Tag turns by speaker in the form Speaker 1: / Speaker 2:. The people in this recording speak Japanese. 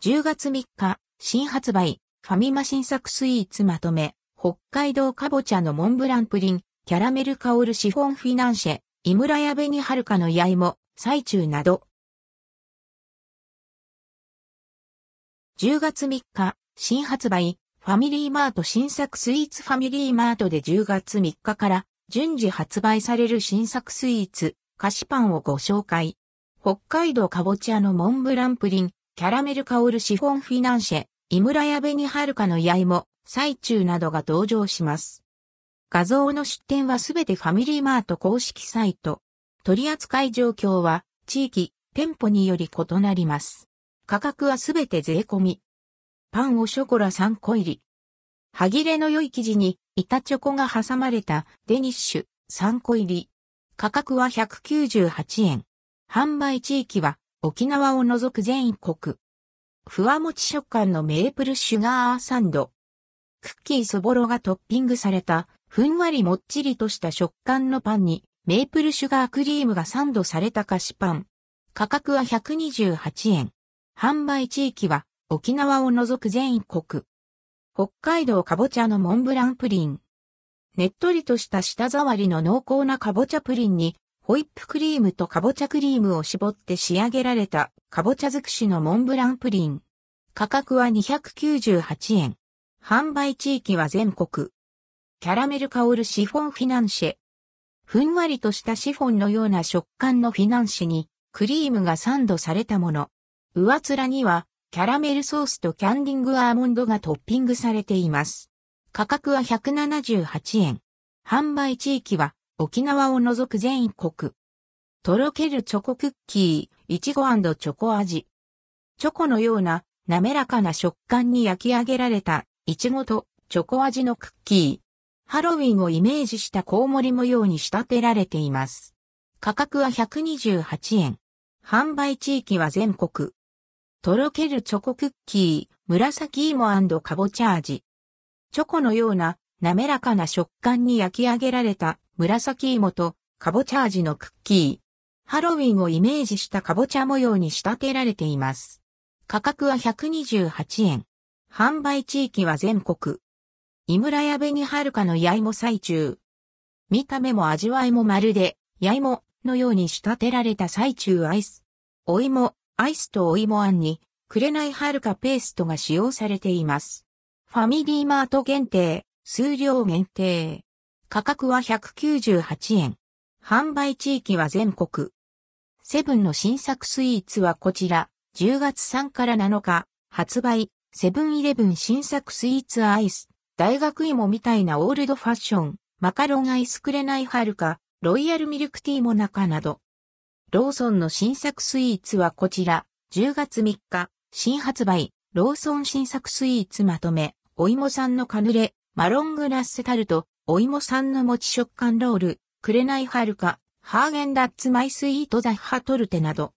Speaker 1: 10月3日、新発売、ファミマ新作スイーツまとめ、北海道かぼちゃのモンブランプリン、キャラメル香るシフォンフィナンシェ、井村屋紅はるかの八芋、最中など。10月3日、新発売、ファミリーマート新作スイーツファミリーマートで10月3日から順次発売される新作スイーツ、菓子パンをご紹介。北海道かぼちゃのモンブランプリン、キャラメル香るシフォンフィナンシェ、井村屋紅はるかの八芋、最中などが登場します。画像の出展はすべてファミリーマート公式サイト。取扱い状況は地域、店舗により異なります。価格はすべて税込み。パンをショコラ3個入り。歯切れの良い生地に板チョコが挟まれたデニッシュ3個入り。価格は198円。販売地域は沖縄を除く全国。ふわもち食感のメープルシュガーサンド。クッキーそぼろがトッピングされた、ふんわりもっちりとした食感のパンに、メープルシュガークリームがサンドされた菓子パン。価格は128円。販売地域は沖縄を除く全国。北海道かぼちゃのモンブランプリン。ねっとりとした舌触りの濃厚なかぼちゃプリンにホイップクリームとかぼちゃクリームを絞って仕上げられたかぼちゃ尽くしのモンブランプリン。価格は298円。販売地域は全国。キャラメル香るシフォンフィナンシェ。ふんわりとしたシフォンのような食感のフィナンシェにクリームがサンドされたもの。上面にはキャラメルソースとキャンディングアーモンドがトッピングされています。価格は178円。販売地域は沖縄を除く全国。とろけるチョコクッキー、いちごチョコ味。チョコのような滑らかな食感に焼き上げられたいちごとチョコ味のクッキー。ハロウィンをイメージしたコウモリ模様に仕立てられています。価格は128円。販売地域は全国。とろけるチョコクッキー、紫芋かぼちゃ味。チョコのような滑らかな食感に焼き上げられた紫芋とかぼちゃ味のクッキー。ハロウィンをイメージしたかぼちゃ模様に仕立てられています。価格は128円。販売地域は全国。井村屋紅はるかの八芋最中。見た目も味わいもまるで、八芋のように仕立てられた最中アイス。お芋、アイスとお芋あんに、紅はるかペーストが使用されています。ファミリーマート限定、数量限定。価格は198円。販売地域は全国。セブンの新作スイーツはこちら、10月3から7日、発売、セブンイレブン新作スイーツアイス、大学芋みたいなオールドファッション、マカロンアイスくれないはるか、ロイヤルミルクティーも中など。ローソンの新作スイーツはこちら、10月3日、新発売、ローソン新作スイーツまとめ、お芋さんのカヌレ、マロングラッセタルト、お芋さんの餅食感ロール、くれないはるか、ハーゲンダッツマイスイートザッハトルテなど、